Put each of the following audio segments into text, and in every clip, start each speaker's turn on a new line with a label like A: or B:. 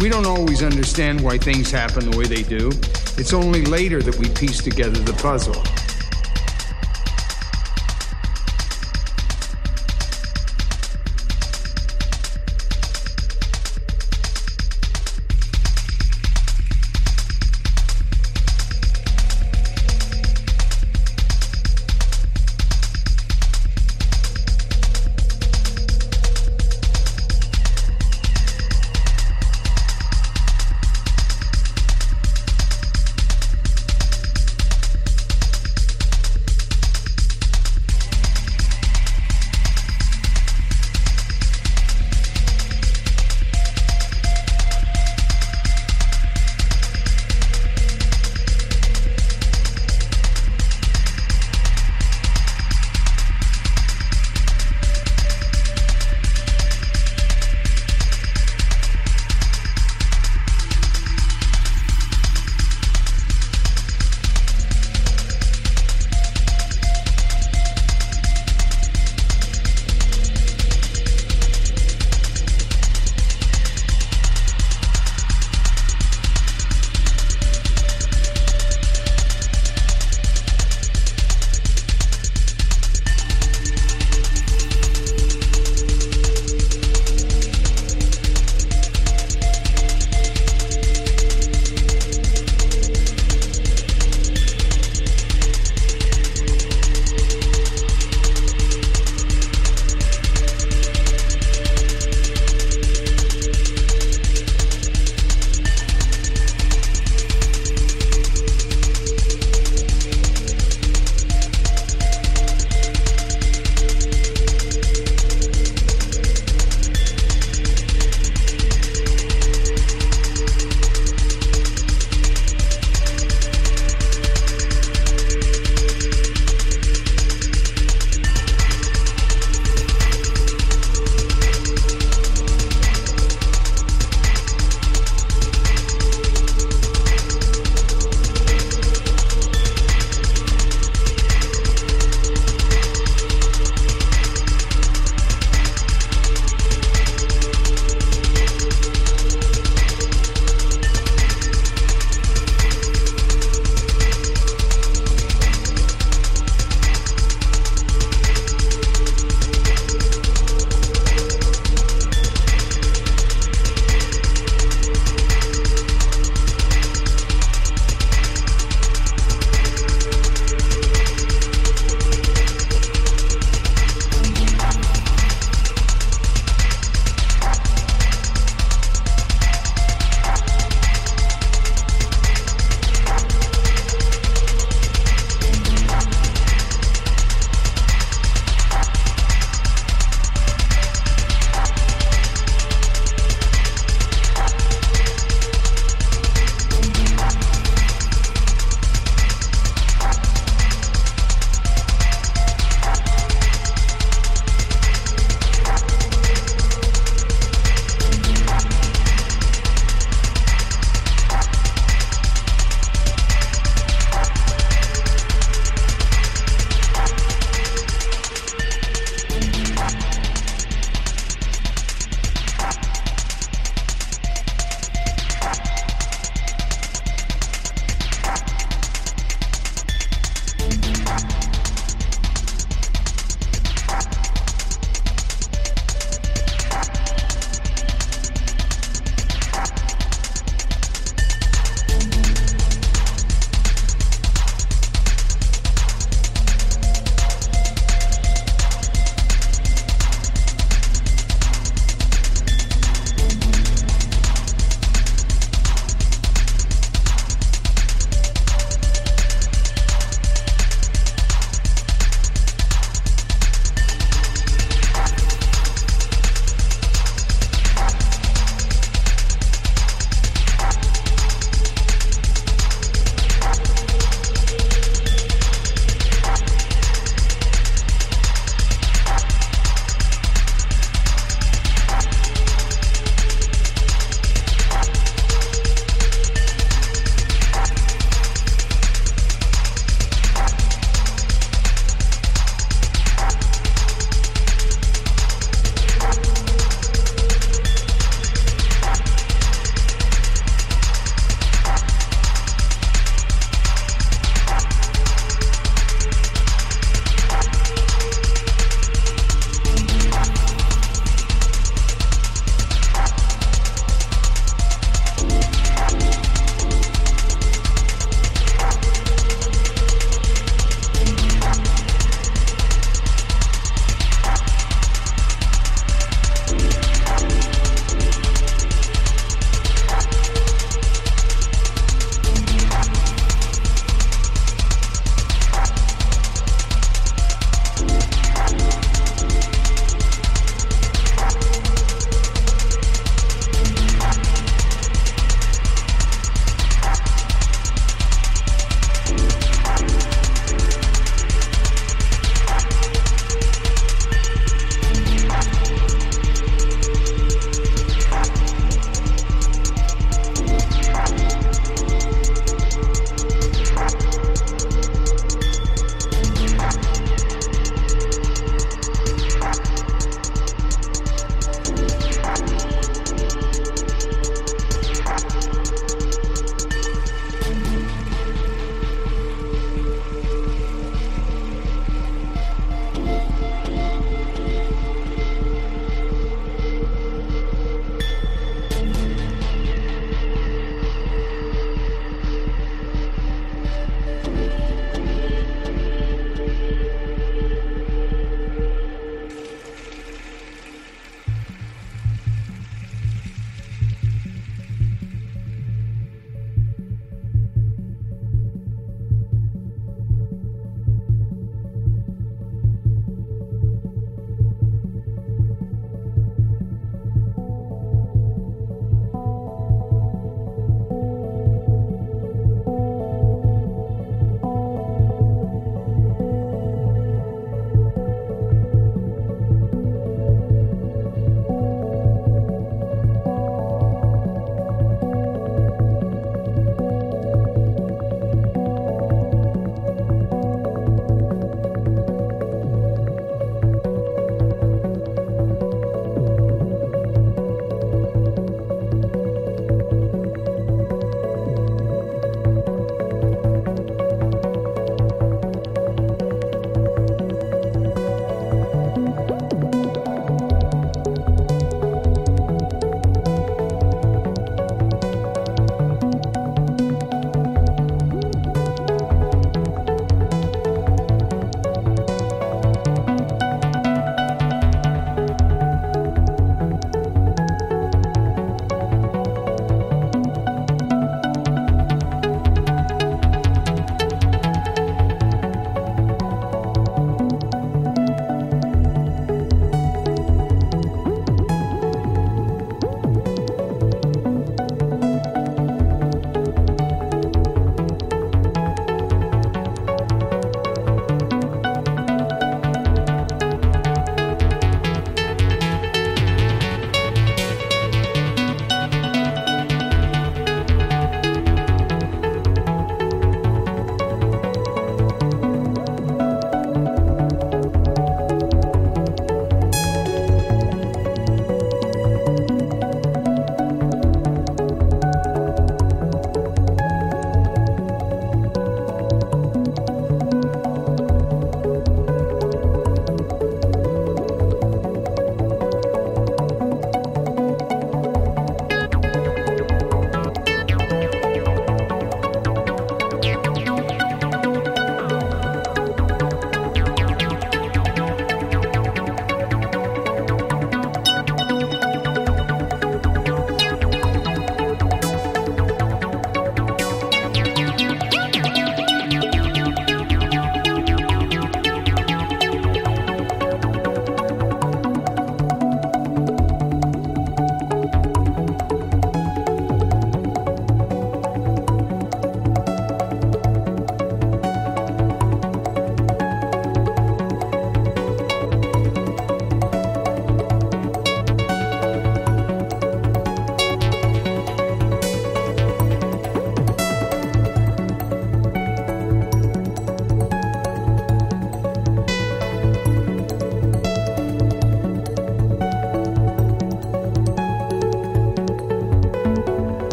A: We don't always understand why things happen the way they do. It's only later that we piece together the puzzle.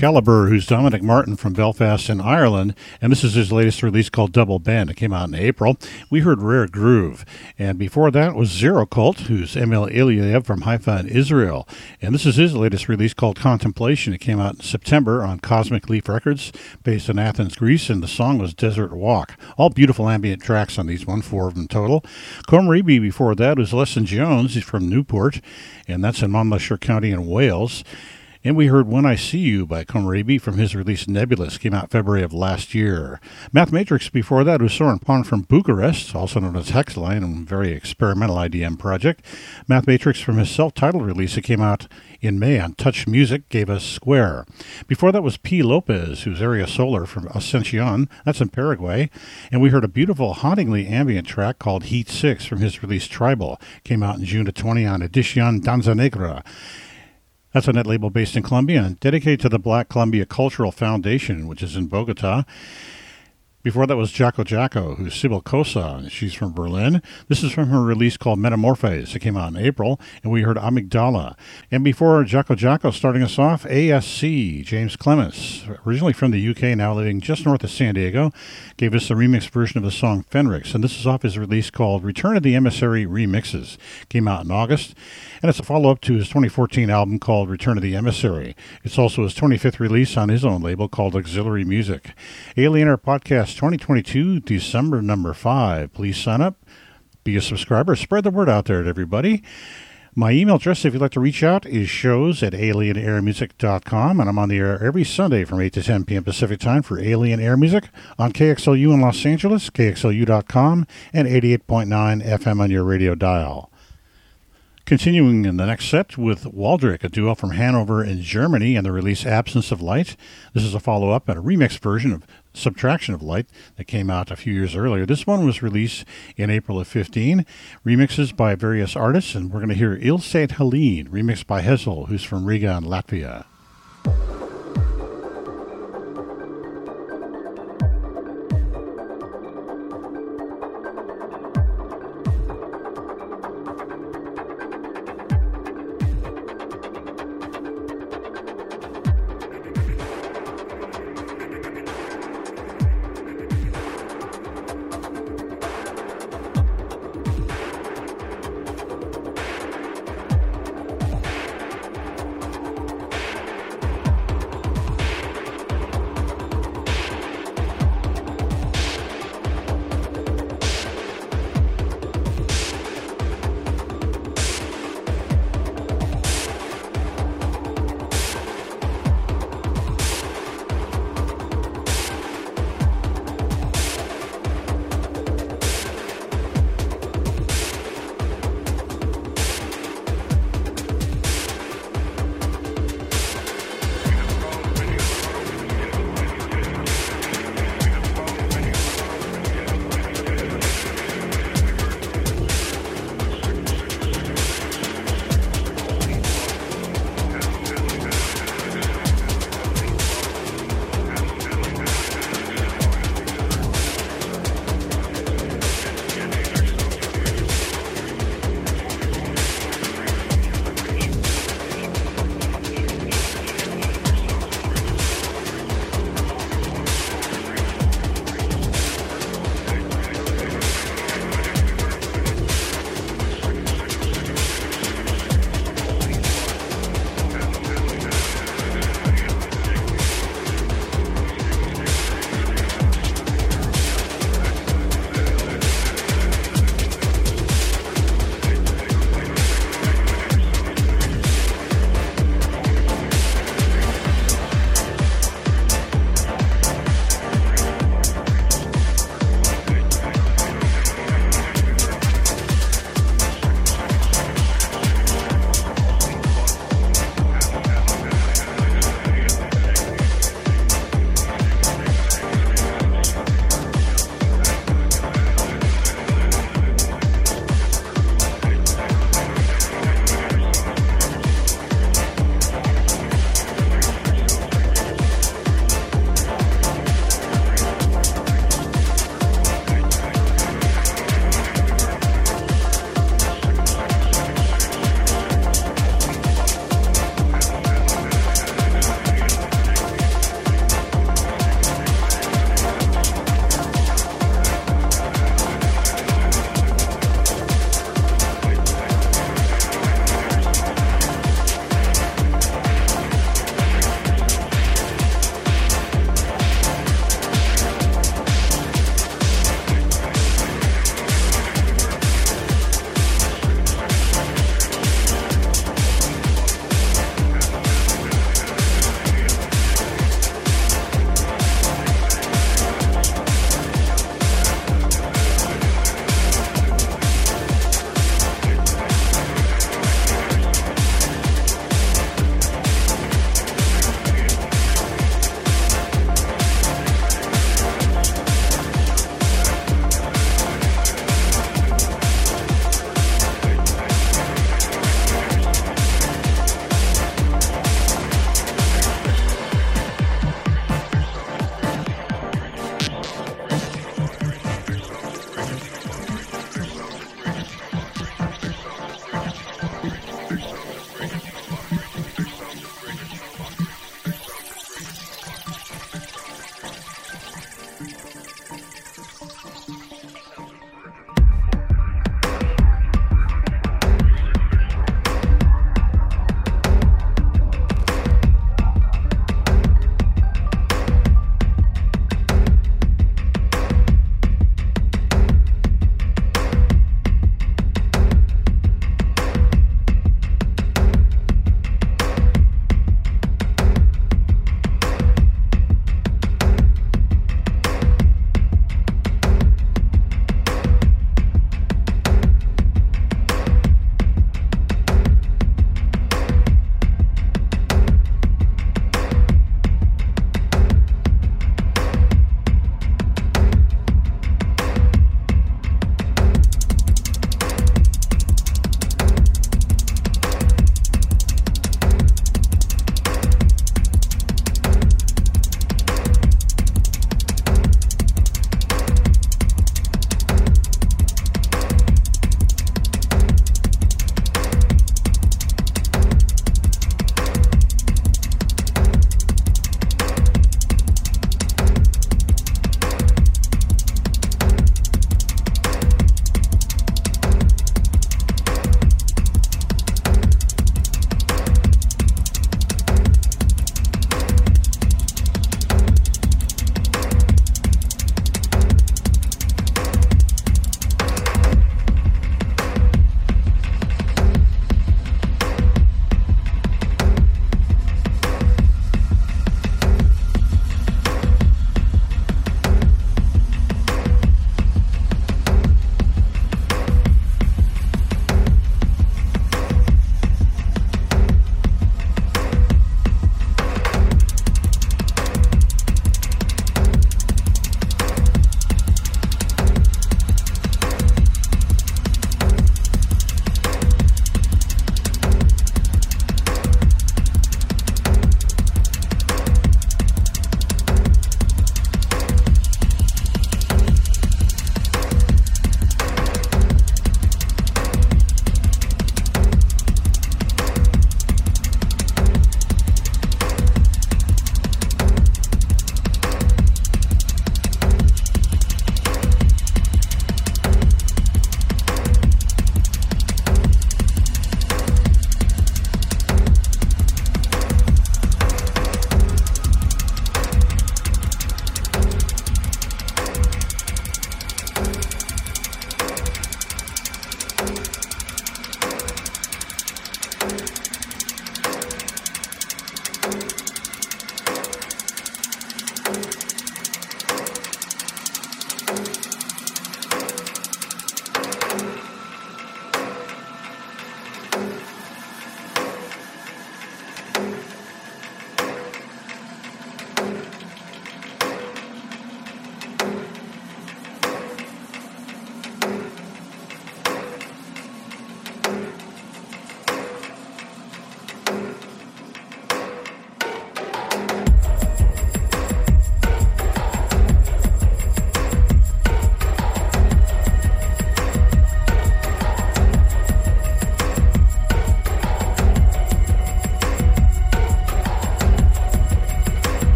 B: Calibre, who's Dominic Martin from Belfast in Ireland, and this is his latest release called Double Bend. It came out in April. We heard Rare Groove, and before that was Zero Cult, who's Emil Iliev from Haifa in Israel, and this is his latest release called Contemplation. It came out in September on Cosmic Leaf Records, based in Athens, Greece, and the song was Desert Walk. All beautiful ambient tracks on these one, four of them total. Comribi before that was Lesson Jones. He's from Newport, and that's in Monmouthshire County in Wales. And we heard When I See You by Comrabi from his release Nebulous, came out February of last year. Mathematrix before that was Soren Pon from Bucharest, also known as Hexline, a very experimental IDM project. Mathematrix from his self-titled release that came out in May on Touch Music gave us Square. Before that was P. Lopez, who's Area Solar from Ascension, that's in Paraguay. And we heard a beautiful, hauntingly ambient track called Heat 6 from his release Tribal, came out in June of 20 on Edition Danza Negra. That's a net label based in Colombia and dedicated to the Black Colombia Cultural Foundation, which is in Bogota. Before that was Jacko Jacko, who's Sibyl Kosa. She's from Berlin. This is from her release called Metamorphose. It came out in April, and we heard Amygdala. And before Jacko Jacko starting us off, ASC, James Clements, originally from the UK, now living just north of San Diego, gave us a remix version of the song Fenrix. And this is off his release called Return of the Emissary Remixes. Came out in August, and it's a follow up to his 2014 album called Return of the Emissary. It's also his 25th release on his own label called Auxiliary Music. Alien Air Podcast 2022, December number five. Please sign up, be a subscriber, spread the word out there to everybody. My email address, if you'd like to reach out, is shows at alienairmusic.com, and I'm on the air every Sunday from 8 to 10 p.m. Pacific Time for Alien Air Music on KXLU in Los Angeles, KXLU.com, and 88.9 FM on your radio dial. Continuing in the next set with Waldrick, a duo from Hanover in Germany, and the release Absence of Light. This is a follow up and a remix version of Subtraction of Light that came out a few years earlier. This one was released in April of 15. Remixes by various artists, and we're going to hear Ilsate Helene, remixed by Hezel, who's from Riga in Latvia.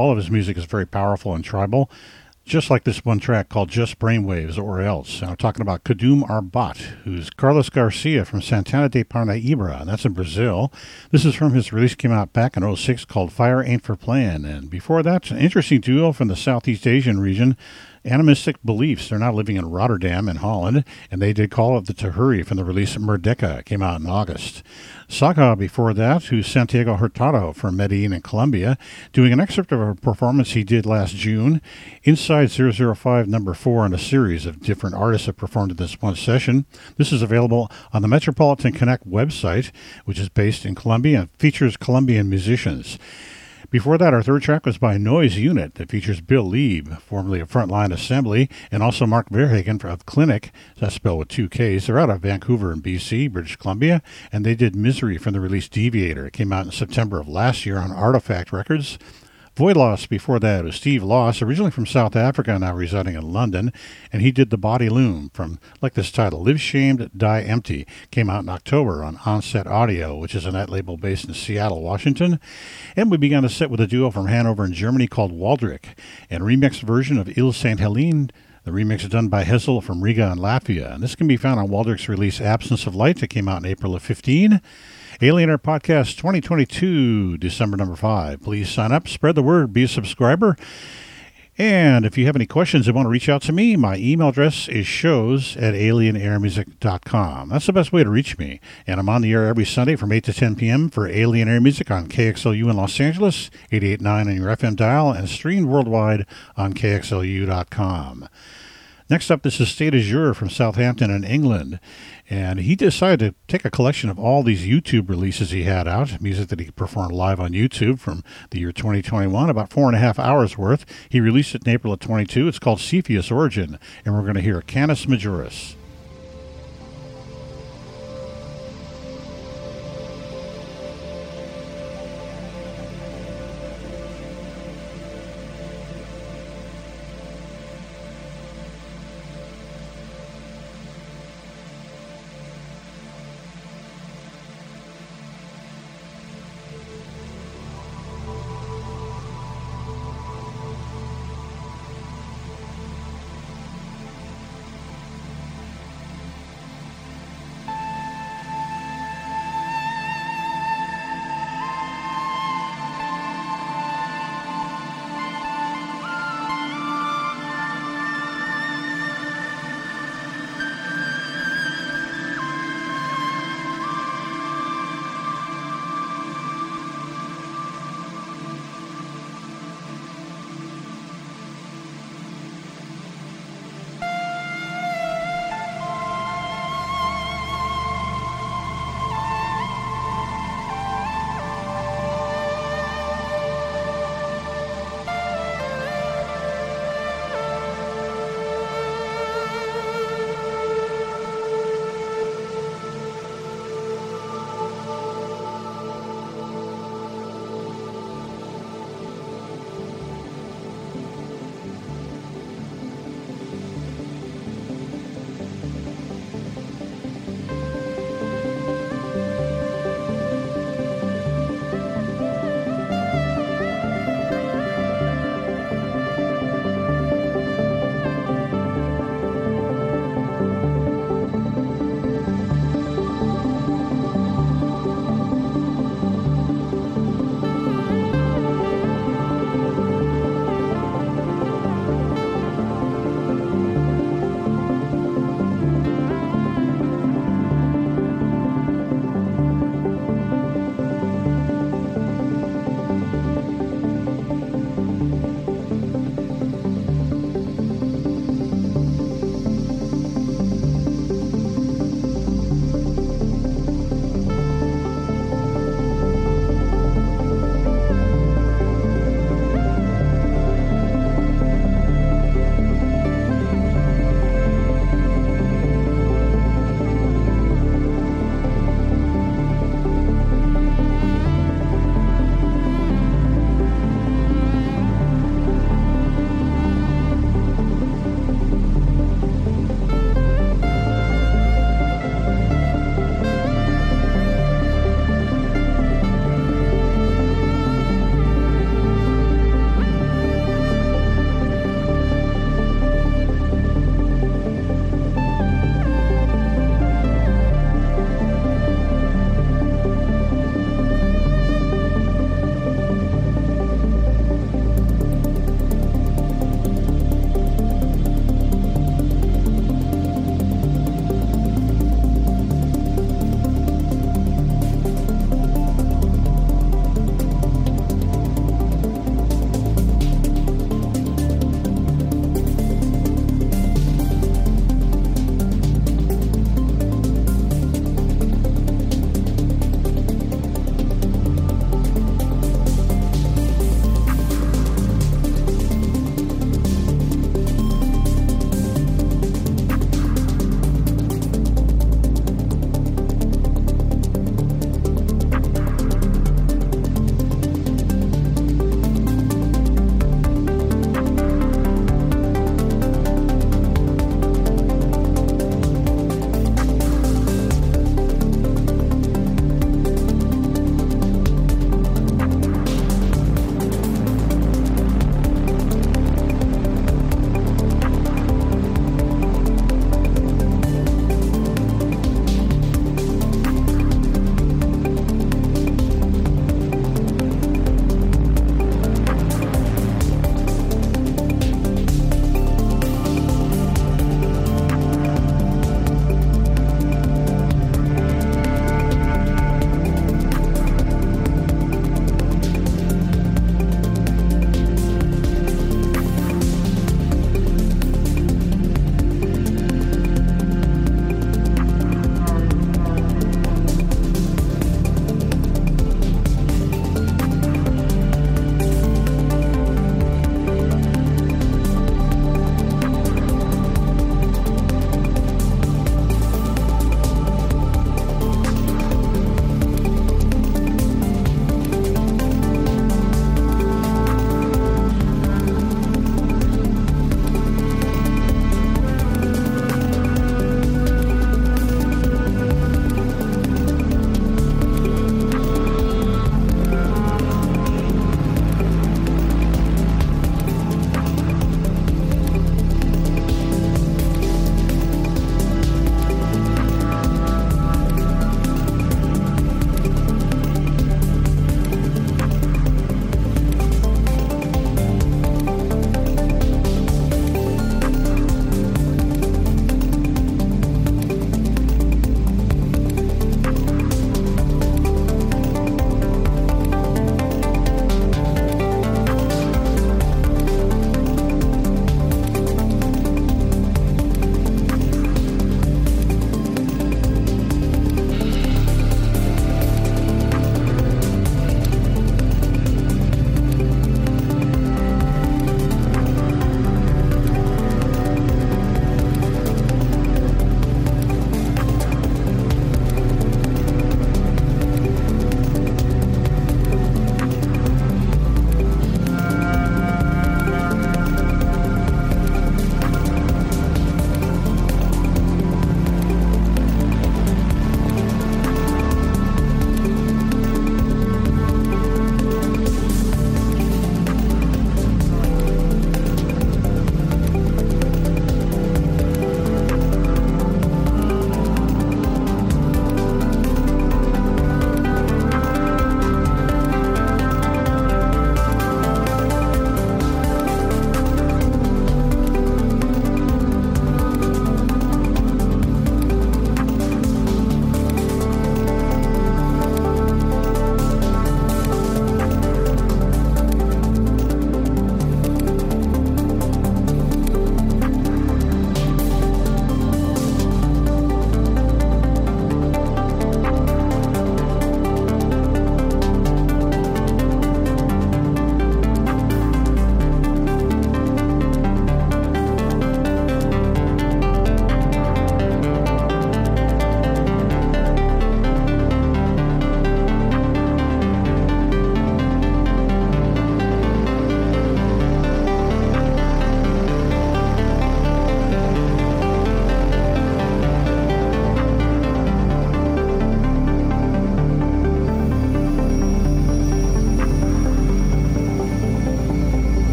B: All of his music is very powerful and tribal just like this one track called Just Brainwaves or Else. I'm talking about Kadum Arbat, who's Carlos Garcia from Santana de Parnaíba, and that's in Brazil. This is from his release came out back in 06 called Fire Ain't for Playing. And before that, an interesting duo from the Southeast Asian region, Animistic Beliefs. They're now living in Rotterdam in Holland, and they did call it the Tahuri from the release Merdeka. came out in August. Saga before that, who's Santiago Hurtado from Medellin in Colombia, doing an excerpt of a performance he did last June. Inside 005 number 4 in a series of different artists have performed at this one session. This is available on the Metropolitan Connect website, which is based in Colombia and features Colombian musicians. Before that, our third track was by Noise Unit that features Bill Leeb, formerly of Frontline Assembly, and also Marc Verhaegen of Klinik, that's spelled with two Ks. They're out of Vancouver in BC, British Columbia, and they did Misery from the release Deviator. It came out in September of last year on Artifact Records. Void Loss before that was Steve Loss, originally from South Africa, now residing in London, and he did The Body Loom from, like this title, Live Shamed, Die Empty. Came out in October on Onset Audio, which is a net label based in Seattle, Washington. And we began the set with a duo from Hanover in Germany called Waldrick, and remixed version of Il Saint Helene. The remix is done by Hessel from Riga and Latvia, and this can be found on Waldrick's release Absence of Light that came out in April of 15. Alien Air Podcast 2022, December number five. Please sign up, spread the word, be a subscriber. And if you have any questions and want to reach out to me, my email address is shows at alienairmusic.com. That's the best way to reach me. And I'm on the air every Sunday from 8 to 10 p.m. for Alien Air Music on KXLU in Los Angeles, 889 on your FM dial, and streamed worldwide on KXLU.com. Next up, this is State Azure from Southampton in England. And he decided to take a collection of all these YouTube releases he had out, music that he performed live on YouTube from the year 2021, about four and a half hours worth. He released it in April of 22. It's called Cepheus Origin, and we're going to hear Canis Majoris.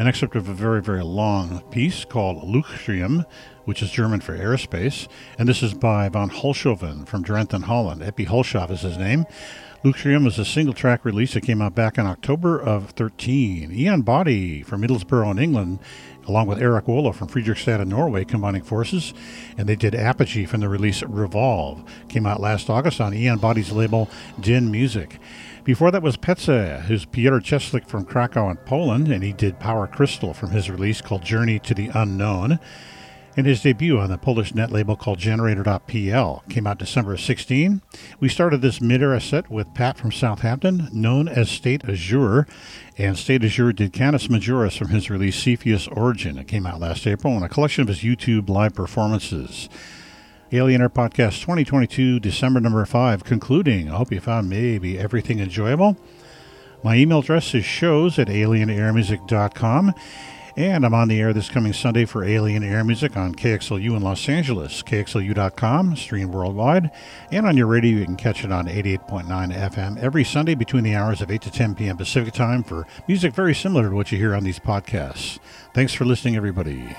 B: An excerpt of a very, very long piece called Luftraum, which is German for airspace. And this is by von Holshoven from Drenton, Holland. Epi Holshoff is his name. Luftraum is a single track release that came out back in October of 13. Ian Boddy from Middlesbrough in England, along with Erik Wøllo from Fredrikstad in Norway, combining forces. And they did Apogee from the release Revolve. Came out last August on Ian Boddy's label Din Music. Before that was Petze, who's Piotr Czeslik from Krakow in Poland, and he did Power Crystal from his release called Journey to the Unknown and his debut on the Polish net label called Generator.pl came out December 16. We started this mid-era set with Pat from Southampton, known as State Azure, and State Azure did Canis Majoris from his release Cepheus Origin. It came out last April, and a collection of his YouTube live performances. Alien Air Podcast 2022, December number 5, concluding. I hope you found maybe everything enjoyable. My email address is shows at alienairmusic.com. And I'm on the air this coming Sunday for Alien Air Music on KXLU in Los Angeles, KXLU.com, streamed worldwide. And on your radio, you can catch it on 88.9 FM every Sunday between the hours of 8 to 10 p.m. Pacific time for music very similar to what you hear on these podcasts. Thanks for listening, everybody.